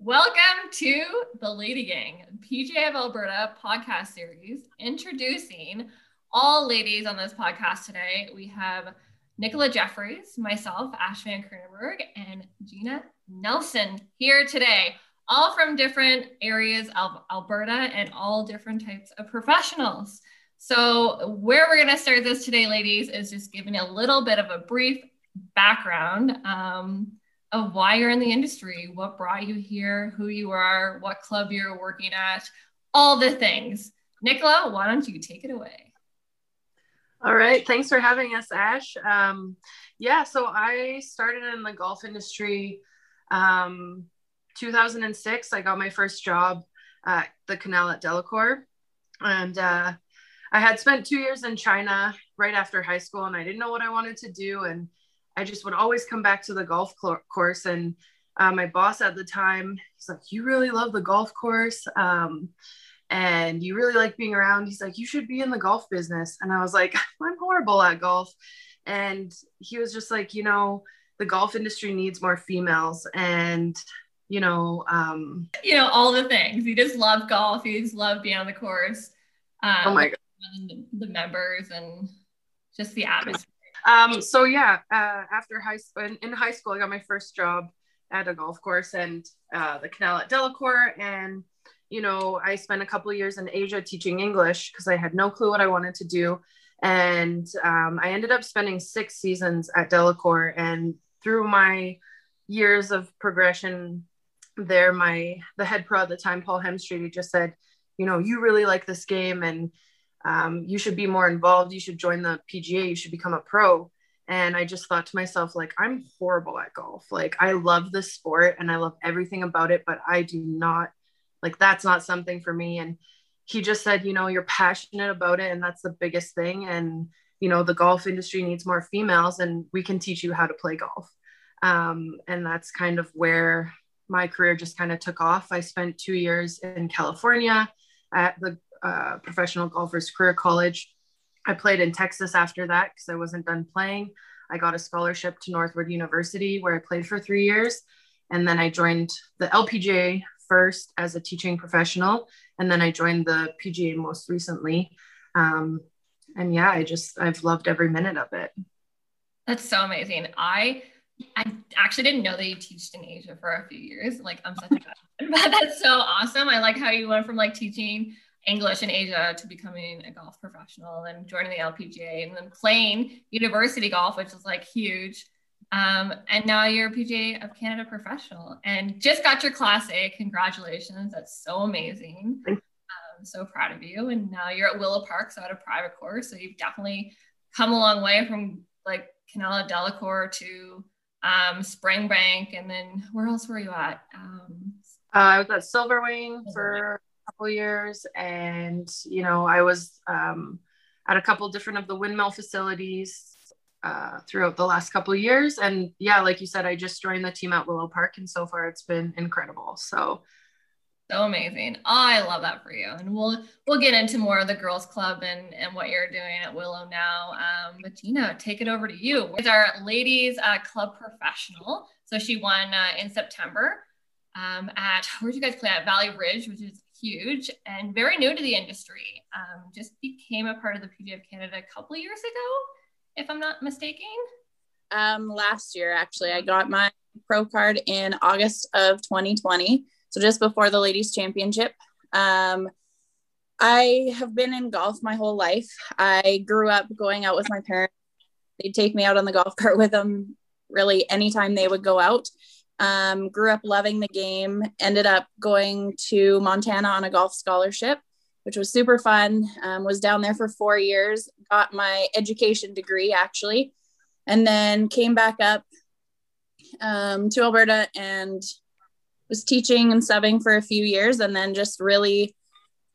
Welcome to the Lady Gang, PGA of Alberta podcast series, introducing all ladies on this podcast today. We have Nicola Jeffries, myself, Ash Van Kruenenberg, and Gina Nelson here today, all from different areas of Alberta and all different types of professionals. So, where we're going to start this today, ladies, is just giving a little bit of a brief background. Um, of why you're in the industry, what brought you here, who you are, what club you're working at, all the things. Nicola, why don't you take it away? All right. Thanks for having us, Ash. Um, yeah, so I started in the golf industry um, 2006. I got my first job at the canal at Delacour. And uh, I had spent two years in China right after high school, and I didn't know what I wanted to do. And I just would always come back to the golf course. And uh, my boss at the time, he's like, You really love the golf course. Um, and you really like being around. He's like, You should be in the golf business. And I was like, I'm horrible at golf. And he was just like, You know, the golf industry needs more females. And you know, um, you know, all the things. He just loved golf. He just loved being on the course. Um, oh my god, the, the members and just the atmosphere. Um, so yeah, uh, after high school, in, in, high school, I got my first job at a golf course and uh, the canal at Delacour. And, you know, I spent a couple years in Asia teaching English because I had no clue what I wanted to do. And um, I ended up spending six seasons at Delacour. And through my years of progression there, my the head pro at the time, Paul Hemstreet, he just said, you know, you really like this game and um, you should be more involved. You should join the PGA. You should become a pro. And I just thought to myself, like, I'm horrible at golf. Like, I love the sport and I love everything about it, but I do not, like, that's not something for me. And he just said, you know, you're passionate about it and that's the biggest thing. And, you know, the golf industry needs more females and we can teach you how to play golf. Um, and that's kind of where my career just kind of took off. I spent two years in California at the professional golfers career college. I played in Texas after that because I wasn't done playing. I got a scholarship to Northwood University where I played for three years. And then I joined the LPGA first as a teaching professional. And then I joined the PGA most recently. Um, and yeah, I just, I've loved every minute of it. That's so amazing. I, I actually didn't know that you taught in Asia for a few years. Like I'm such a but that's so awesome. I like how you went from like teaching English in Asia to becoming a golf professional and joining the LPGA and then playing university golf, which is like huge. Um, and now you're a PGA of Canada professional and just got your Class A. Congratulations. That's so amazing. I'm so proud of you. And now you're at Willow Park, so at a private course. So you've definitely come a long way from like Canal Delacour to um, Springbank. And then where else were you at? Um, uh, I was at Silverwing for couple years and you know i was um, at a couple different of the windmill facilities uh, throughout the last couple years. And yeah like you said i just joined the team at willow park and so far it's been incredible. So so amazing. Oh, i love that for you. And we'll we'll get into more of the girls club and and what you're doing at willow now. Um, but gina take it over to you. It's our ladies uh, club professional? So she won uh, in september um, at where'd you guys play? At valley ridge which is huge and very new to the industry. Um, just became a part of the PGA of Canada a couple years ago, if I'm not mistaken. Um, last year, actually, I got my pro card in August of 2020, so just before the Ladies Championship. Um, I have been in golf my whole life. I grew up going out with my parents. They'd take me out on the golf cart with them really anytime they would go out. Um, grew up loving the game, ended up going to Montana on a golf scholarship, which was super fun. Um, was down there for four years, got my education degree actually, and then came back up um, to Alberta and was teaching and subbing for a few years, and then just really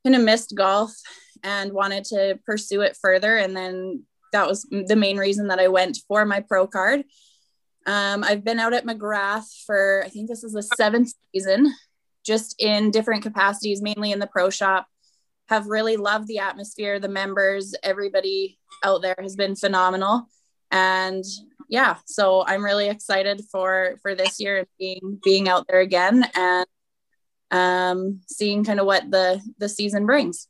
kind of missed golf and wanted to pursue it further. And then that was the main reason that I went for my pro card. Um, I've been out at McGrath for, I think this is the seventh season, just in different capacities, mainly in the pro shop. have really loved the atmosphere, the members, everybody out there has been phenomenal. And yeah, so I'm really excited for for this year and being being out there again and um seeing kind of what the the season brings.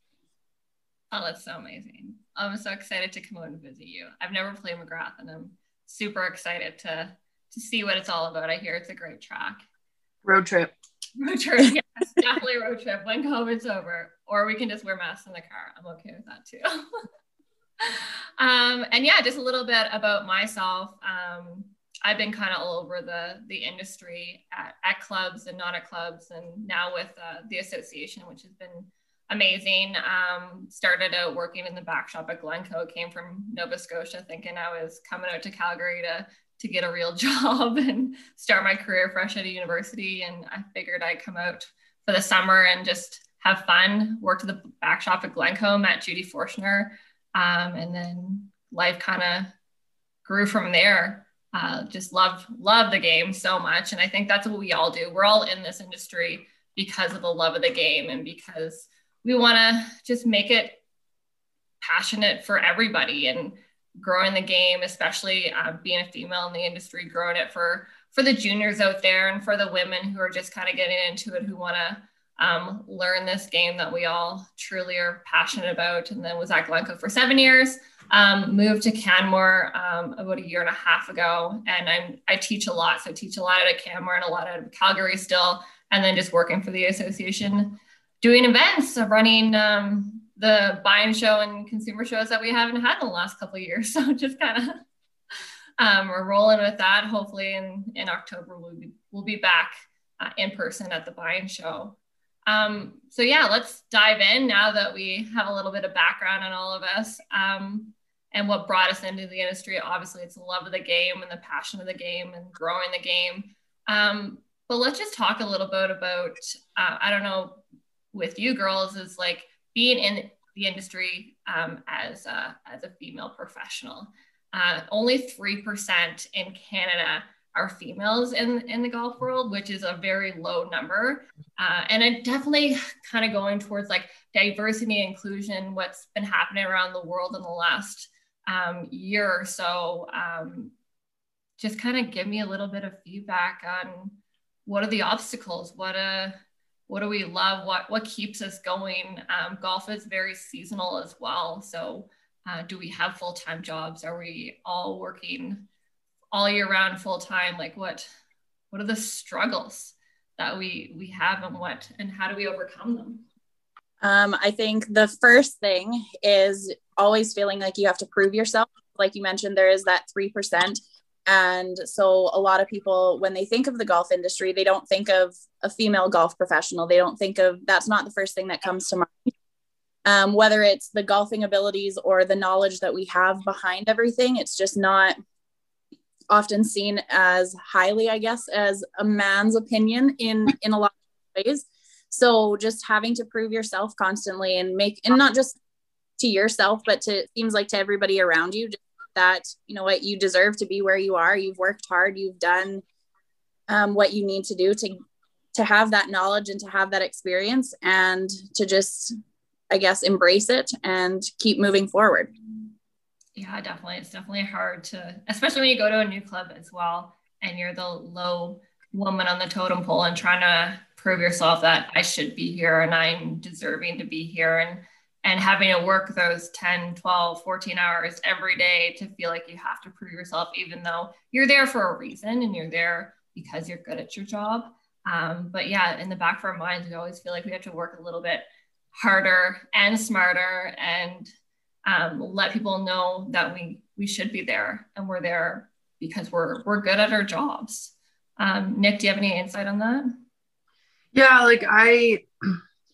Oh, that's so amazing. I'm so excited to come out and visit you. I've never played McGrath and I'm super excited to to see what it's all about. I hear it's a great track. Road trip. Road trip, yes, definitely road trip when COVID's over. Or we can just wear masks in the car. I'm okay with that too. um, and yeah, just a little bit about myself. Um, I've been kind of all over the the industry at, at clubs and not at clubs, and now with uh, the association, which has been amazing. Um, started out working in the back shop at Glencoe. Came from Nova Scotia, thinking I was coming out to Calgary to to get a real job and start my career fresh at a university. And I figured I'd come out for the summer and just have fun. Worked at the back shop at Glencoe, met Judy Forshner, um, and then life kind of grew from there. Uh, just love love the game so much, and I think that's what we all do. We're all in this industry because of the love of the game and because we want to just make it passionate for everybody and growing the game, especially uh, being a female in the industry, growing it for for the juniors out there and for the women who are just kind of getting into it, who want to um, learn this game that we all truly are passionate about. And then was at Glencoe for seven years. Um, moved to Canmore um, about a year and a half ago, and I'm I teach a lot. So I teach a lot at Canmore and a lot at Calgary still, and then just working for the association, doing events, running the buying show and consumer shows that we haven't had in the last couple of years. So just kind of um, we're rolling with that. Hopefully in, in October we'll be, we'll be back uh, in person at the buying show. Um, so yeah, let's dive in now that we have a little bit of background on all of us um, and what brought us into the industry. Obviously, it's the love of the game and the passion of the game and growing the game. Um, but let's just talk a little bit about uh, I don't know with you girls is like being in the industry um, as, a, as a female professional. Uh, only 3% in Canada are females in, in the golf world, which is a very low number. Uh, and it definitely kind of going towards like diversity and inclusion, what's been happening around the world in the last um, year or so. Um, just kind of give me a little bit of feedback on what are the obstacles? What, uh, what do we love? What what keeps us going? Um, golf is very seasonal as well. So uh, do we have full-time jobs? Are we all working all year round full-time? Like what what are the struggles that we we have and what and how do we overcome them? Um, i think the first thing is always feeling like you have to prove yourself. Like you mentioned there is that 3% and so a lot of people, when they think of the golf industry, they don't think of a female golf professional. They don't think of that's not the first thing that comes to mind. Um, whether it's the golfing abilities or the knowledge that we have behind everything, it's just not often seen as highly, I guess, as a man's opinion in in a lot of ways. So just having to prove yourself constantly and make and not just to yourself, but to seems like to everybody around you, just that you know what you deserve to be where you are. You've worked hard. You've done um, what you need to do to to have that knowledge and to have that experience and to just i guess embrace it and keep moving forward. Yeah definitely. It's definitely hard to especially when you go to a new club as well and you're the low woman on the totem pole and trying to prove yourself that i should be here and i'm deserving to be here. And and having to work those 10 12 14 hours every day to feel like you have to prove yourself even though you're there for a reason and you're there because you're good at your job. Um, but yeah in the back of our minds we always feel like we have to work a little bit harder and smarter and um, let people know that we we should be there and we're there because we're we're good at our jobs. Um, nick do you have any insight on that? Yeah like i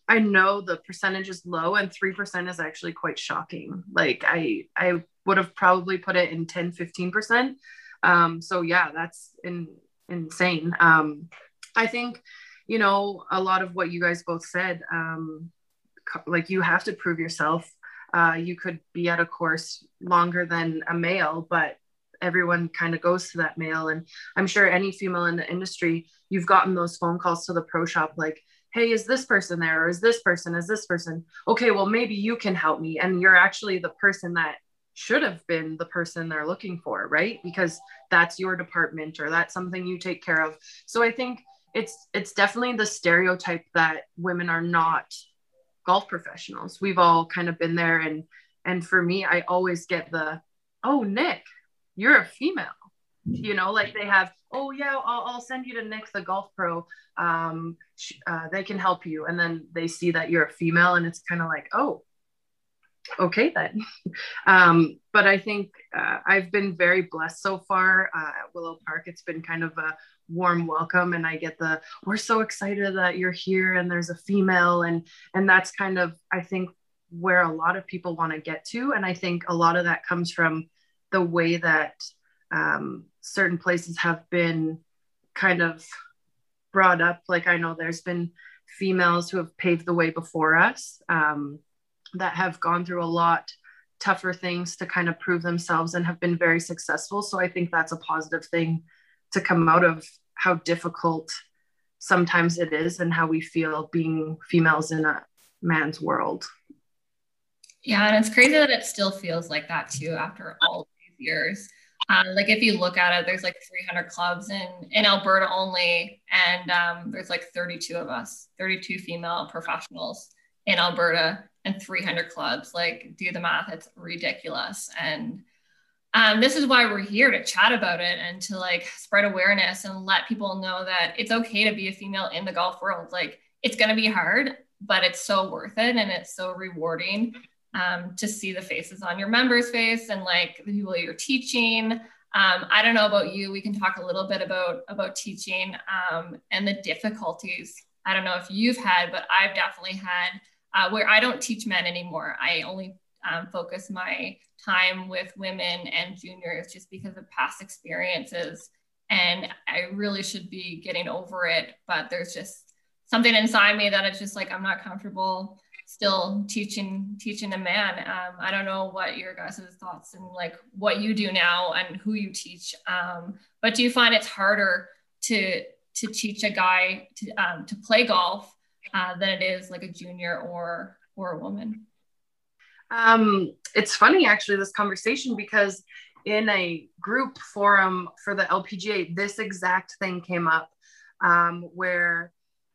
I know the percentage is low and 3% is actually quite shocking. Like I I would have probably put it in 10 15%. Um so yeah, that's in, insane. Um I think you know a lot of what you guys both said um like you have to prove yourself. Uh you could be at a course longer than a male, but everyone kind of goes to that male and i'm sure any female in the industry you've gotten those phone calls to the pro shop like hey is this person there? Or is this person? Is this person? Okay well maybe you can help me. And you're actually the person that should have been the person they're looking for right? Because that's your department or that's something you take care of. So i think it's it's definitely the stereotype that women are not golf professionals. We've all kind of been there. And and for me i always get the oh nick you're a female you know like they have oh yeah i'll, I'll send you to nick the golf pro. Um, uh, they can help you. And then they see that you're a female and it's kind of like oh okay then. Um, but i think uh, i've been very blessed so far uh, at willow park. It's been kind of a warm welcome and i get the we're so excited that you're here and there's a female. And and that's kind of i think where a lot of people want to get to. And i think a lot of that comes from the way that um, certain places have been kind of brought up. Like i know there's been females who have paved the way before us um, that have gone through a lot tougher things to kind of prove themselves and have been very successful. So i think that's a positive thing to come out of how difficult sometimes it is and how we feel being females in a man's world. Yeah and it's crazy that it still feels like that too after all these years um, like if you look at it, there's like 300 clubs in in Alberta only, and um, there's like 32 of us, 32 female professionals in Alberta, and 300 clubs. Like do the math, it's ridiculous. And um, this is why we're here to chat about it and to like spread awareness and let people know that it's okay to be a female in the golf world. Like it's gonna be hard, but it's so worth it and it's so rewarding um, to see the faces on your members' face and like the people you're teaching. Um, I don't know about you. We can talk a little bit about about teaching um, and the difficulties. I don't know if you've had, but I've definitely had uh, where I don't teach men anymore. I only um, focus my time with women and juniors just because of past experiences. And I really should be getting over it, but there's just something inside me that it's just like I'm not comfortable still teaching teaching a man. Um, I don't know what your guys' thoughts and like what you do now and who you teach. Um, but do you find it's harder to to teach a guy to um, to play golf uh, than it is like a junior or or a woman? Um, it's funny actually this conversation because in a group forum for the LPGA, this exact thing came up um, where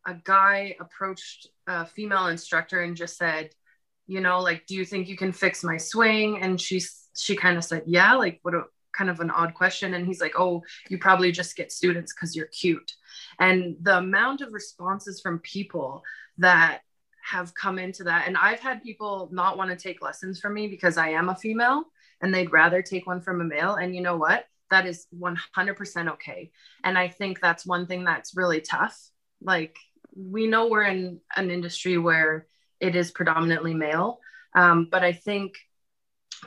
a guy approached a female instructor and just said, you know, like, do you think you can fix my swing? And she's she kind of said, yeah, like what a kind of an odd question. And he's like, oh, you probably just get students because you're cute. And the amount of responses from people that have come into that, and I've had people not want to take lessons from me because I am a female and they'd rather take one from a male. And you know what? That is 100% okay. And I think that's one thing that's really tough. Like, we know we're in an industry where it is predominantly male. Um, but I think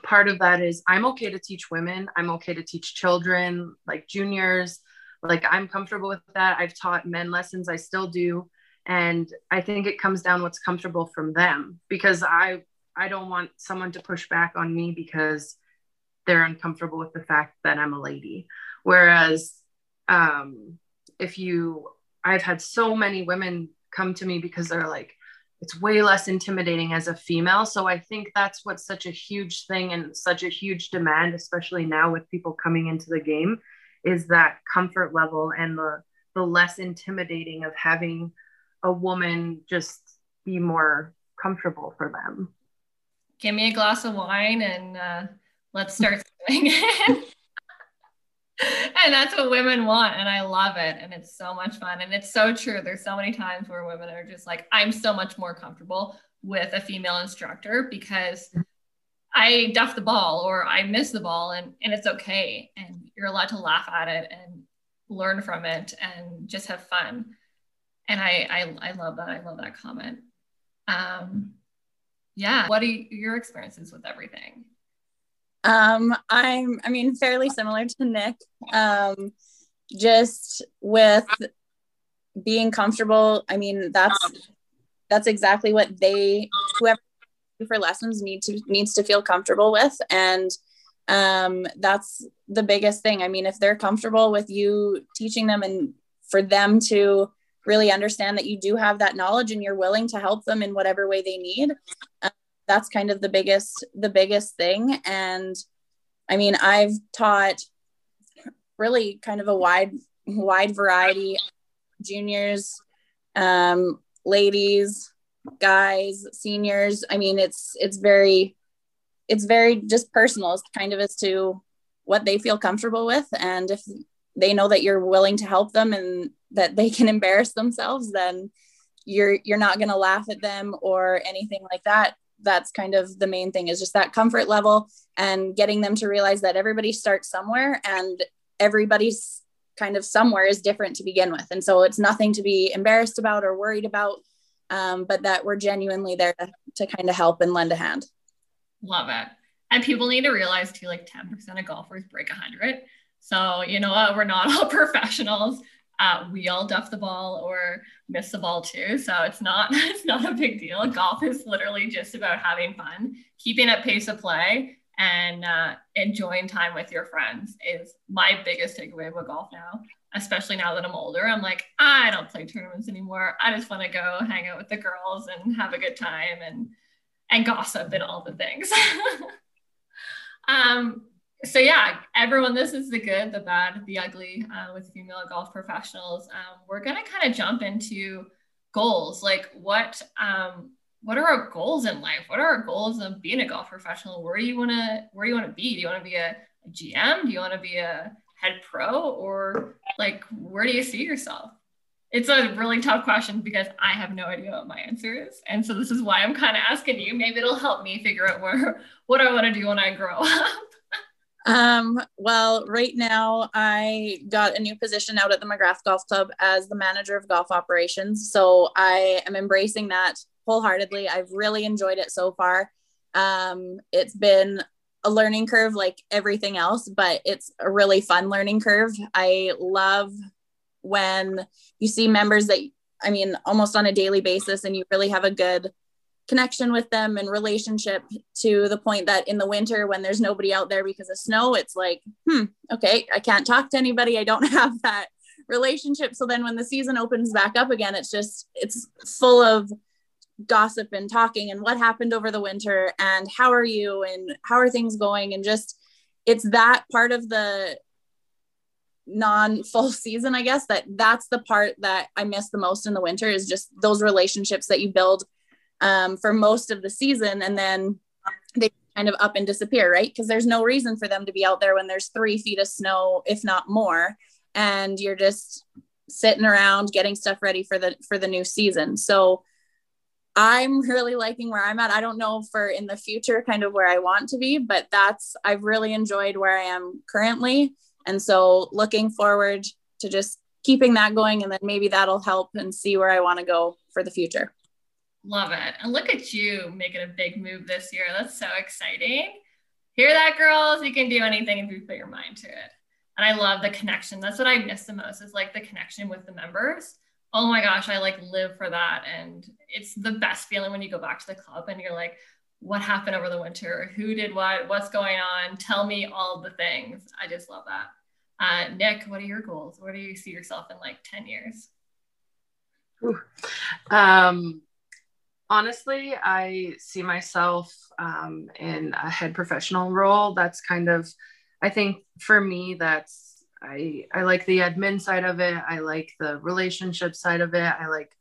part of that is I'm okay to teach women, I'm okay to teach children, like juniors. Like I'm comfortable with that. I've taught men lessons, I still do. And I think it comes down what's comfortable from them because I I don't want someone to push back on me because they're uncomfortable with the fact that I'm a lady. Whereas um, if you I've had so many women come to me because they're like, it's way less intimidating as a female. So I think that's what's such a huge thing and such a huge demand, especially now with people coming into the game, is that comfort level and the the less intimidating of having a woman just be more comfortable for them. Give me a glass of wine and uh, let's start swinging. and that's what women want and i love it and it's so much fun and it's so true. There's so many times where women are just like i'm so much more comfortable with a female instructor because i duff the ball or i miss the ball and, and it's okay and you're allowed to laugh at it and learn from it and just have fun. And i i, I love that i love that comment. Um yeah what are your experiences with everything um, I'm, I mean, fairly similar to Nick. Um, just with being comfortable. I mean, that's that's exactly what they whoever for lessons need to needs to feel comfortable with, and um, that's the biggest thing. I mean, if they're comfortable with you teaching them and for them to really understand that you do have that knowledge and you're willing to help them in whatever way they need uh, that's kind of the biggest the biggest thing. And i mean i've taught really kind of a wide wide variety juniors um, ladies guys seniors. I mean it's it's very it's very just personal it's kind of as to what they feel comfortable with. And if they know that you're willing to help them and that they can embarrass themselves then you're you're not going to laugh at them or anything like that that's kind of the main thing is just that comfort level and getting them to realize that everybody starts somewhere and everybody's kind of somewhere is different to begin with and so it's nothing to be embarrassed about or worried about um, but that we're genuinely there to, kind of help and lend a hand love it and people need to realize too like 10% of golfers break 100 so, you know what? We're not all professionals. Uh, we all duff the ball or miss the ball too. So it's not it's not a big deal. Golf is literally just about having fun, keeping up pace of play, and uh, enjoying time with your friends is my biggest takeaway with golf now. Especially now that I'm older, I'm like, I don't play tournaments anymore. I just want to go hang out with the girls and have a good time and and gossip and all the things. um, so yeah, everyone, this is the good, the bad, the ugly uh, with female golf professionals. Um, we're gonna kind of jump into goals. Like what um, what are our goals in life? What are our goals of being a golf professional? Where do you wanna where do you wanna be? Do you wanna be a, a GM? Do you wanna be a head pro? Or like where do you see yourself? It's a really tough question because I have no idea what my answer is. And so this is why I'm kind of asking you. Maybe it'll help me figure out where what I want to do when I grow up. Um, well, right now I got a new position out at the McGrath Golf Club as the manager of golf operations. So I am embracing that wholeheartedly. I've really enjoyed it so far. Um, it's been a learning curve like everything else, but it's a really fun learning curve. I love when you see members that I mean, almost on a daily basis, and you really have a good connection with them and relationship to the point that in the winter when there's nobody out there because of snow it's like hmm okay i can't talk to anybody. I don't have that relationship. So then when the season opens back up again it's just it's full of gossip and talking and what happened over the winter and how are you and how are things going? And just it's that part of the non full season i guess that that's the part that i miss the most in the winter is just those relationships that you build um, for most of the season and then they kind of up and disappear right? Because there's no reason for them to be out there when there's three feet of snow if not more and you're just sitting around getting stuff ready for the for the new season. So i'm really liking where i'm at. I don't know for in the future kind of where i want to be but that's i've really enjoyed where i am currently. And so looking forward to just keeping that going and then maybe that'll help and see where i want to go for the future Love it. And look at you making a big move this year. That's so exciting. Hear that, girls? You can do anything if you put your mind to it. And I love the connection. That's what I miss the most is like the connection with the members. Oh my gosh, I like live for that. And it's the best feeling when you go back to the club and you're like, what happened over the winter? Who did what? What's going on? Tell me all the things. I just love that. Uh, Nick, what are your goals? Where do you see yourself in like 10 years? Um, honestly, I see myself um, in a head professional role. That's kind of, I think for me, that's, I, I like the admin side of it. I like the relationship side of it. I like,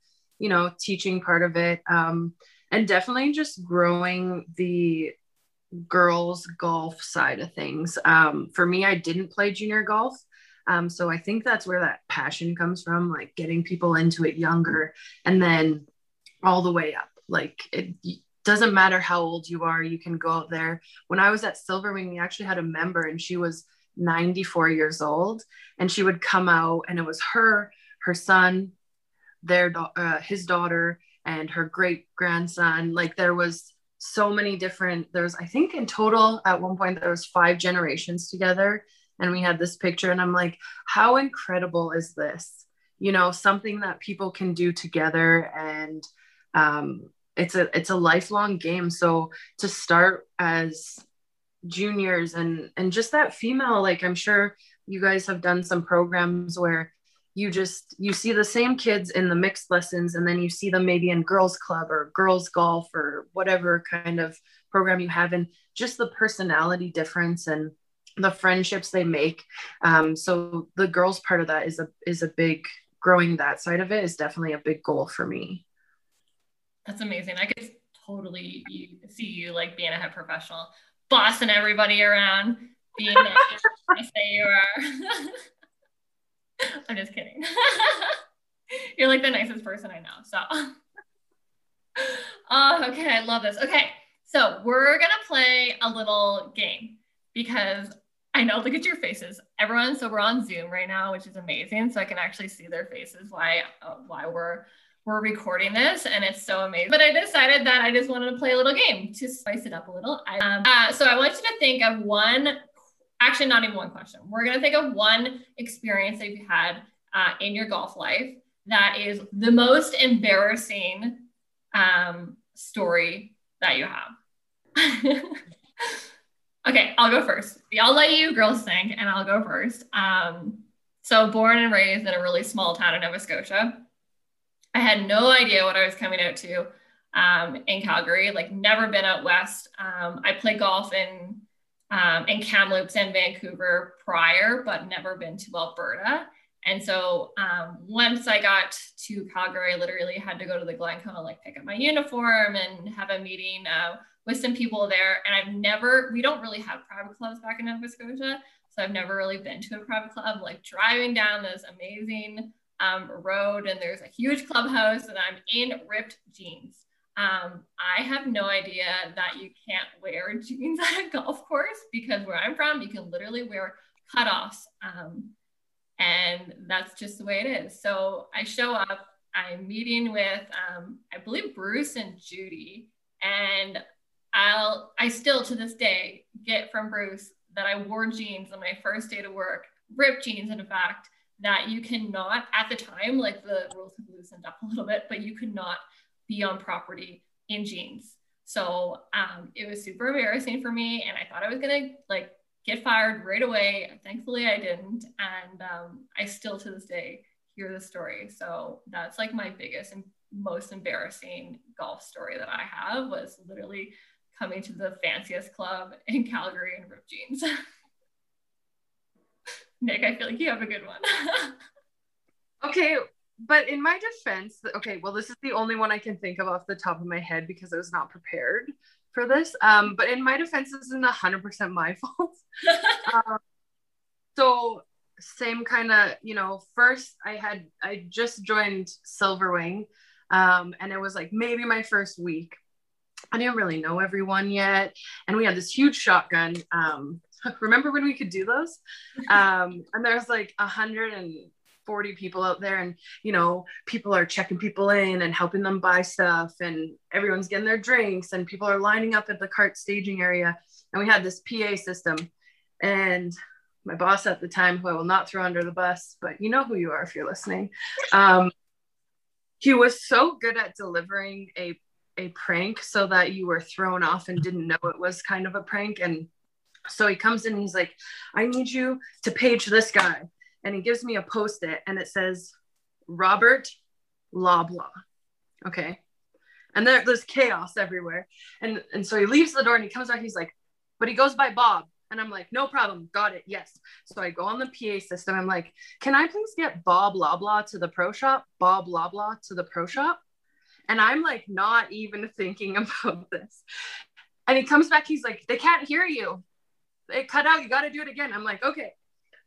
you know, teaching part of it. Um, and definitely just growing the girls golf side of things. Um, for me, I didn't play junior golf. Um, so I think that's where that passion comes from, like getting people into it younger and then all the way up. Like it doesn't matter how old you are, you can go out there. When I was at Silverwing, we actually had a member and she was 94 years old and she would come out and it was her, her son, their uh, his daughter and her great grandson. Like there was so many different there's I think in total at one point there was five generations together and we had this picture and I'm like how incredible is this? You know, something that people can do together and um, it's a it's a lifelong game. So to start as juniors and and just that female like i'm sure you guys have done some programs where you just you see the same kids in the mixed lessons and then you see them maybe in girls club or girls golf or whatever kind of program you have and just the personality difference and the friendships they make. Um, so the girls part of that is a is a big growing that side of it is definitely a big goal for me that's amazing i could totally see you like being a head professional bossing everybody around being I say you are I'm just kidding. You're like the nicest person I know. So, oh, okay, I love this. Okay, so we're gonna play a little game because I know. Look at your faces, everyone. So we're on Zoom right now, which is amazing. So I can actually see their faces. Why? Uh, why we're we're recording this, and it's so amazing. But I decided that I just wanted to play a little game to spice it up a little. Um, uh, so I want you to think of one actually not even one question. We're going to think of one experience that you've had uh, in your golf life that is the most embarrassing um, story that you have. okay, I'll go first. I'll let you girls think, and I'll go first. Um, so, born and raised in a really small town in Nova Scotia. I had no idea what I was coming out to um, in Calgary, like, never been out west. Um, I played golf in um, and Kamloops and Vancouver prior, but never been to Alberta. And so um, once I got to Calgary, I literally had to go to the Glencoe, like pick up my uniform and have a meeting uh, with some people there. And I've never, we don't really have private clubs back in Nova Scotia. So I've never really been to a private club, like driving down this amazing um, road and there's a huge clubhouse and I'm in ripped jeans. Um, I have no idea that you can't wear jeans at a golf course because where I'm from, you can literally wear cutoffs. Um, and that's just the way it is. So I show up, I'm meeting with, um, I believe, Bruce and Judy. And I'll, I still to this day get from Bruce that I wore jeans on my first day to work, ripped jeans, in fact, that you cannot, at the time, like the rules have loosened up a little bit, but you could not be on property in jeans. So um, it was super embarrassing for me, and I thought I was gonna like get fired right away. Thankfully, I didn't, and um, I still to this day hear the story. So that's like my biggest and most embarrassing golf story that I have was literally coming to the fanciest club in Calgary in ripped jeans. Nick, I feel like you have a good one. okay, but in my defense, okay, well, this is the only one I can think of off the top of my head because I was not prepared for this. Um, but in my defense, this isn't hundred percent my fault. um, so same kind of, you know, first I had I just joined Silverwing, um, and it was like maybe my first week. I didn't really know everyone yet, and we had this huge shotgun. Um, remember when we could do those? Um, and there's like a hundred and 40 people out there and you know people are checking people in and helping them buy stuff and everyone's getting their drinks and people are lining up at the cart staging area. And we had this pa system and my boss at the time who i will not throw under the bus but you know who you are if you're listening. Um, he was so good at delivering a a prank so that you were thrown off and didn't know it was kind of a prank. And so he comes in and he's like i need you to page this guy and he gives me a post it and it says Robert Loblaw. Okay. And there, there's chaos everywhere. And, and so he leaves the door and he comes out. He's like, but he goes by Bob. And I'm like, no problem. Got it. Yes. So I go on the PA system. I'm like, can I please get Bob Loblaw to the pro shop? Bob Loblaw to the pro shop. And I'm like, not even thinking about this. And he comes back. He's like, they can't hear you. They cut out. You got to do it again. I'm like, okay.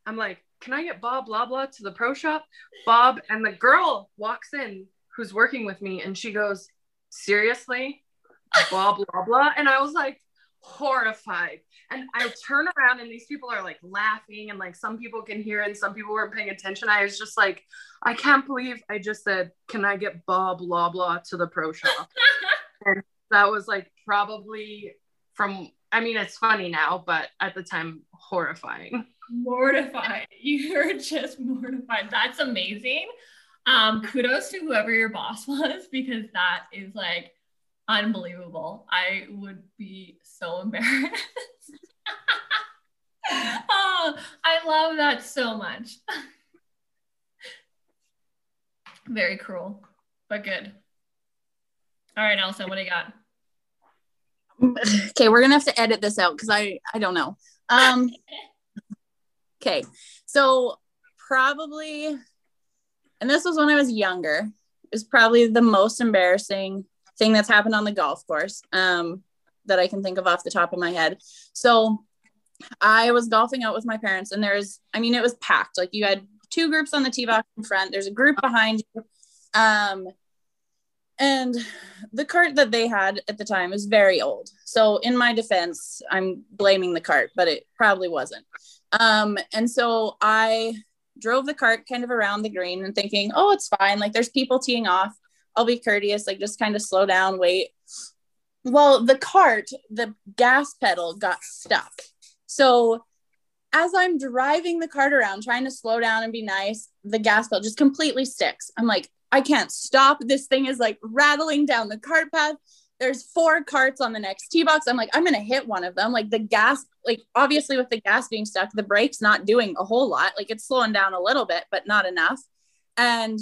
I'm like, can I get Bob blah blah to the pro shop? Bob and the girl walks in who's working with me and she goes, seriously, Bob blah blah. And I was like horrified. And I turn around and these people are like laughing and like some people can hear and some people weren't paying attention. I was just like, I can't believe I just said, can I get Bob blah blah to the pro shop? and that was like probably from I mean, it's funny now, but at the time, horrifying mortified. You're just mortified. That's amazing. Um, kudos to whoever your boss was because that is like unbelievable. I would be so embarrassed. oh, I love that so much. Very cruel, but good. All right, Elsa, what do you got? Okay, we're gonna have to edit this out because I I don't know. Um. okay, so probably, and this was when I was younger. Is probably the most embarrassing thing that's happened on the golf course. Um, that I can think of off the top of my head. So I was golfing out with my parents, and there's, I mean, it was packed. Like you had two groups on the tee box in front. There's a group behind you. Um, and the cart that they had at the time was very old. So in my defense, I'm blaming the cart, but it probably wasn't. Um, and so I drove the cart kind of around the green and thinking, oh, it's fine. Like there's people teeing off. I'll be courteous, like just kind of slow down, wait. Well, the cart, the gas pedal got stuck. So as I'm driving the cart around, trying to slow down and be nice, the gas pedal just completely sticks. I'm like, I can't stop. This thing is like rattling down the cart path. There's four carts on the next tee box. I'm like, I'm gonna hit one of them. Like the gas, like obviously with the gas being stuck, the brake's not doing a whole lot. Like it's slowing down a little bit, but not enough. And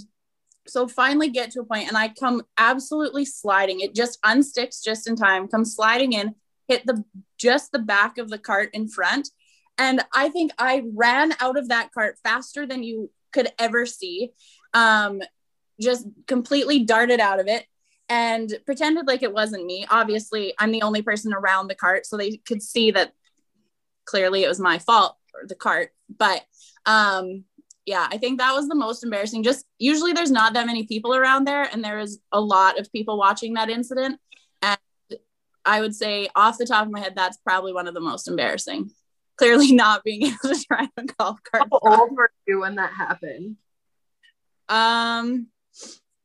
so finally get to a point and I come absolutely sliding. It just unsticks just in time, come sliding in, hit the just the back of the cart in front. And I think I ran out of that cart faster than you could ever see. Um, just completely darted out of it and pretended like it wasn't me. Obviously, I'm the only person around the cart, so they could see that clearly it was my fault or the cart. But um, yeah, I think that was the most embarrassing. Just usually there's not that many people around there, and there was a lot of people watching that incident. And I would say, off the top of my head, that's probably one of the most embarrassing. Clearly, not being able to drive a golf cart. How old were you when that happened? Um,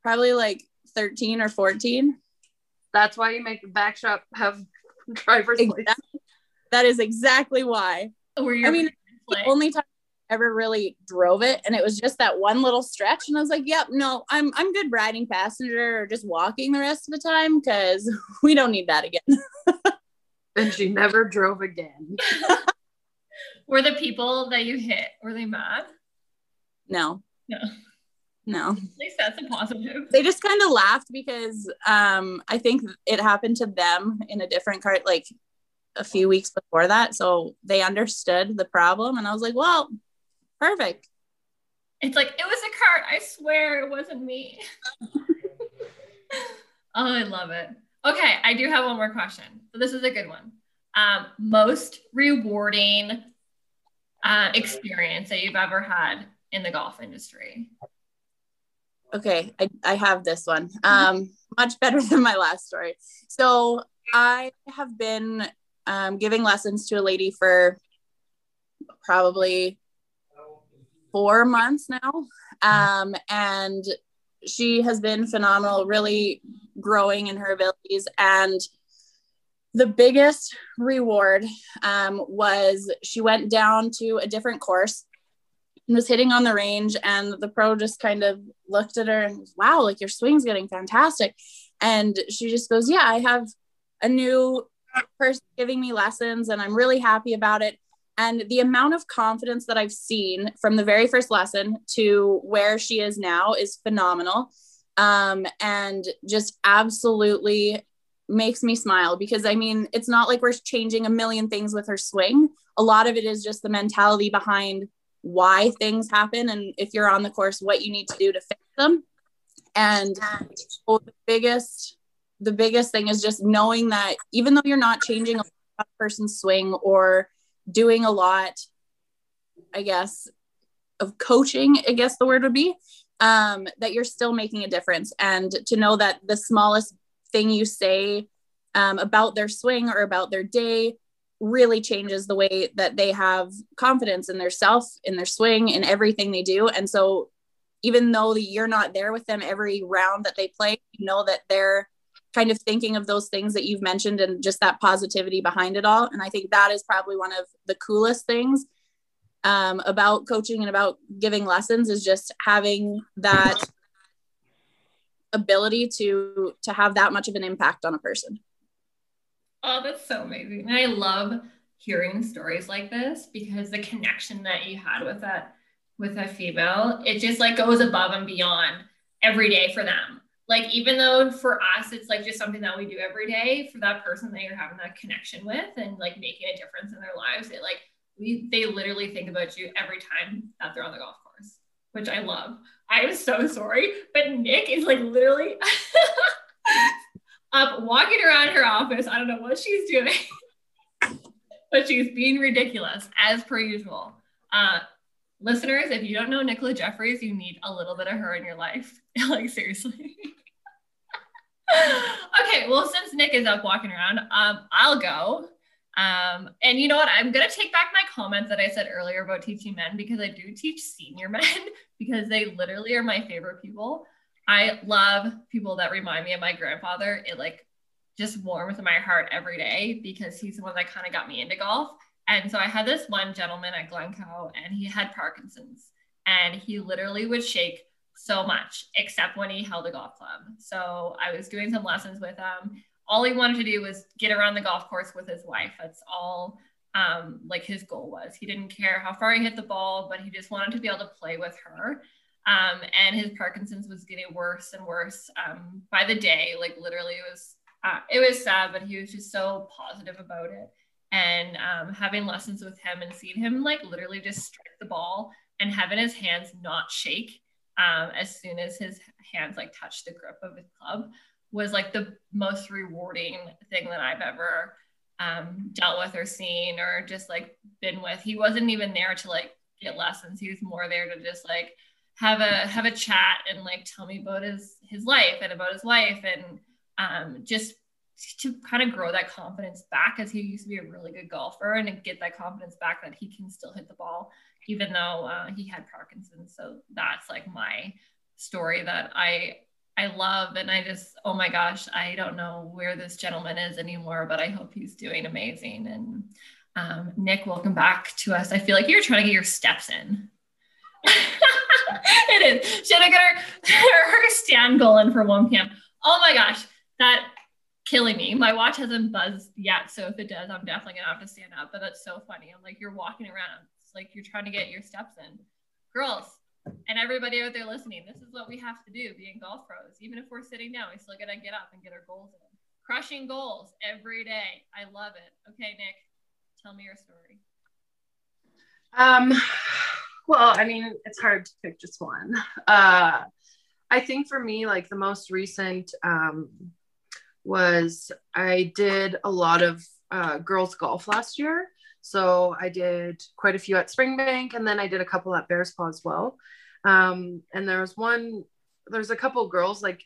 probably like 13 or 14. That's why you make the back shop have driver's exactly. license. That is exactly why. Were you I mean, the only time I ever really drove it and it was just that one little stretch and I was like yep no I'm I'm good riding passenger or just walking the rest of the time cuz we don't need that again and she never drove again were the people that you hit were they mad no no no at least that's a positive they just kind of laughed because um I think it happened to them in a different cart like a few weeks before that so they understood the problem and I was like well Perfect. It's like, it was a cart. I swear it wasn't me. oh, I love it. Okay, I do have one more question. So this is a good one. Um, most rewarding uh, experience that you've ever had in the golf industry? Okay, I, I have this one. Um, much better than my last story. So I have been um, giving lessons to a lady for probably four months now. Um, and she has been phenomenal, really growing in her abilities. And the biggest reward um, was she went down to a different course was hitting on the range. And the pro just kind of looked at her and, wow, like your swing's getting fantastic. And she just goes, yeah, I have a new person giving me lessons and I'm really happy about it. And the amount of confidence that I've seen from the very first lesson to where she is now is phenomenal. Um, and just absolutely makes me smile because I mean, it's not like we're changing a million things with her swing. A lot of it is just the mentality behind why things happen and if you're on the course, what you need to do to fix them. And so the biggest, the biggest thing is just knowing that even though you're not changing a person's swing or doing a lot, I guess, of coaching, I guess the word would be, um, that you're still making a difference. And to know that the smallest thing you say um, about their swing or about their day really changes the way that they have confidence in their self, in their swing, in everything they do. And so, even though you're not there with them every round that they play, you know that they're kind of thinking of those things that you've mentioned and just that positivity behind it all. And I think that is probably one of the coolest things um, about coaching and about giving lessons is just having that ability to to have that much of an impact on a person. Oh, that's so amazing. I love hearing stories like this because the connection that you had with that with a female, it just like goes above and beyond every day for them. Like even though for us it's like just something that we do every day, for that person that you're having that connection with and like making a difference in their lives, it like we they literally think about you every time that they're on the golf course, which I love. I am so sorry, but Nick is like literally up walking around her office. I don't know what she's doing, but she's being ridiculous as per usual. Uh, listeners, if you don't know Nicola Jeffries, you need a little bit of her in your life. like seriously. okay, well, since Nick is up walking around, um, I'll go. Um, and you know what? I'm gonna take back my comment that I said earlier about teaching men because I do teach senior men because they literally are my favorite people. I love people that remind me of my grandfather. It like just warms my heart every day because he's the one that kind of got me into golf. And so I had this one gentleman at Glencoe and he had Parkinson's and he literally would shake so much except when he held a golf club. So I was doing some lessons with him. All he wanted to do was get around the golf course with his wife. That's all um, like his goal was. He didn't care how far he hit the ball, but he just wanted to be able to play with her. Um, and his Parkinson's was getting worse and worse um, by the day. Like literally, it was uh, it was sad, but he was just so positive about it. And um, having lessons with him and seeing him like literally just strike the ball and having his hands not shake um, as soon as his hands like touched the grip of his club was like the most rewarding thing that I've ever um, dealt with or seen or just like been with. He wasn't even there to like get lessons. He was more there to just like have a have a chat and like tell me about his his life and about his life and um, just to kind of grow that confidence back as he used to be a really good golfer and get that confidence back that he can still hit the ball even though uh, he had Parkinson's. So that's like my story that I I love and I just oh my gosh I don't know where this gentleman is anymore, but I hope he's doing amazing. And um, Nick, welcome back to us. I feel like you're trying to get your steps in. it is. She had to get her, her stand going for 1 p.m. Oh my gosh, that killing me. My watch hasn't buzzed yet, so if it does, I'm definitely gonna have to stand up. But that's so funny. I'm like, you're walking around like you're trying to get your steps in. Girls and everybody out there listening, this is what we have to do being golf pros. Even if we're sitting down, we still got to get up and get our goals in. Crushing goals every day. I love it. Okay, Nick, tell me your story. Um, well, I mean, it's hard to pick just one. Uh, I think for me, like the most recent um, was I did a lot of uh, girls golf last year. So I did quite a few at Springbank and then I did a couple at Bearspaw as well. Um, and there was one, there's a couple girls like,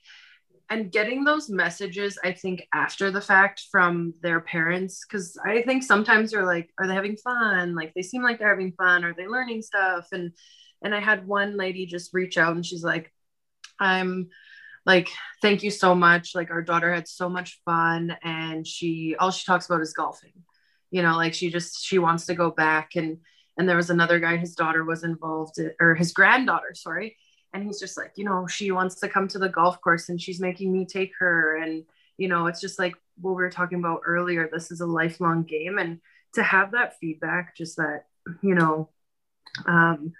and getting those messages, I think after the fact from their parents, because I think sometimes they're like, are they having fun? Like they seem like they're having fun. Are they learning stuff? And and I had one lady just reach out and she's like, I'm like, thank you so much. Like our daughter had so much fun and she all she talks about is golfing you know like she just she wants to go back and and there was another guy his daughter was involved or his granddaughter sorry and he's just like you know she wants to come to the golf course and she's making me take her. And you know it's just like what we were talking about earlier this is a lifelong game. And to have that feedback just that you know um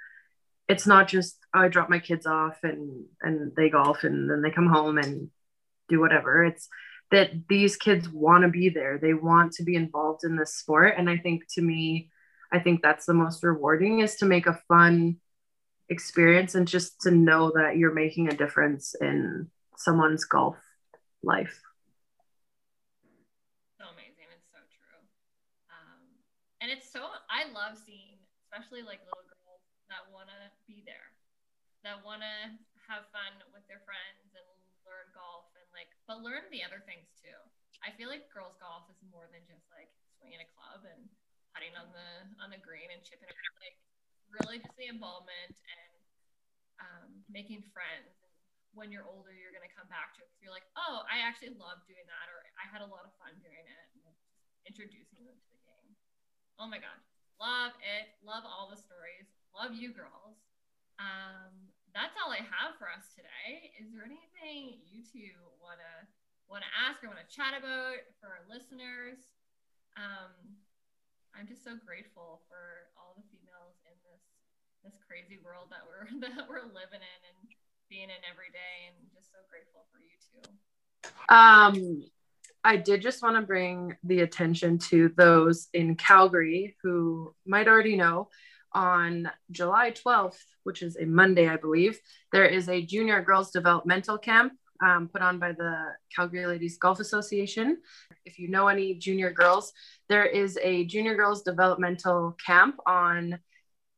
it's not just oh, i drop my kids off and and they golf and then they come home and do whatever. It's that these kids want to be there. They want to be involved in this sport. And i think to me i think that's the most rewarding is to make a fun experience and just to know that you're making a difference in someone's golf life so amazing it's so true um, and it's so i love seeing especially like little girls that want to be there that want to have fun with their friends and learn golf and like, but learn the other things too. I feel like girls golf is more than just like swinging a club and putting on the on the green and chipping. Like, really just the involvement and um, making friends. And when you're older, you're gonna come back to it. You're like, oh, I actually love doing that, or I had a lot of fun doing it. And introducing them to the game. Oh my god, love it. Love all the stories. Love you girls. Um, that's all I have for us today. Is there anything you two wanna wanna ask or wanna chat about for our listeners? Um, I'm just so grateful for all the females in this crazy world that we're that we're living in, and being in every day and just so grateful for you too. Um, I did just want to bring the attention to those in Calgary who might already know on July 12th, which is a Monday, I believe, there is a junior girls developmental camp um, put on by the Calgary Ladies Golf Association. If you know any junior girls, there is a junior girls developmental camp on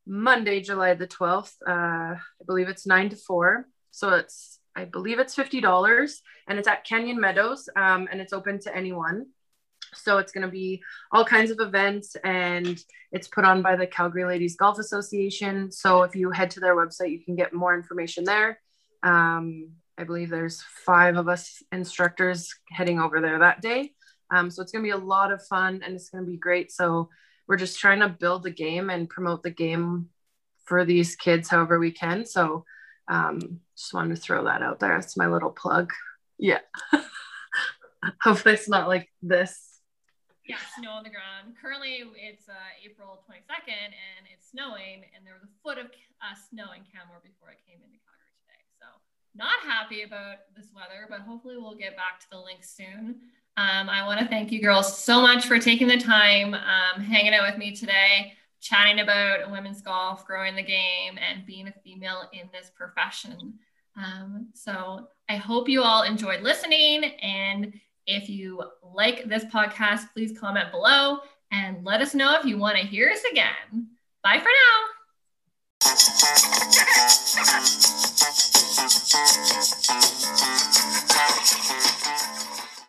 Monday, July the 12th. Uh, I believe it's nine to four. So it's, I believe it's $50 and it's at Canyon Meadows um, and it's open to anyone. So it's going to be all kinds of events and it's put on by the Calgary Ladies Golf Association. So if you head to their website, you can get more information there. Um, I believe there's five of us instructors heading over there that day. Um, so it's going to be a lot of fun and it's going to be great. So we're just trying to build the game and promote the game for these kids however we can. So um, just wanted to throw that out there. That's my little plug. Yeah. Hopefully it's not like this yeah, snow on the ground. Currently, it's uh, April 22nd and it's snowing, and there was a foot of uh, snow in Canmore before I came into Calgary today. So, not happy about this weather, but hopefully, we'll get back to the link soon. Um, I want to thank you girls so much for taking the time, um, hanging out with me today, chatting about women's golf, growing the game, and being a female in this profession. Um, so, I hope you all enjoyed listening and if you like this podcast, please comment below and let us know if you want to hear us again. Bye for now.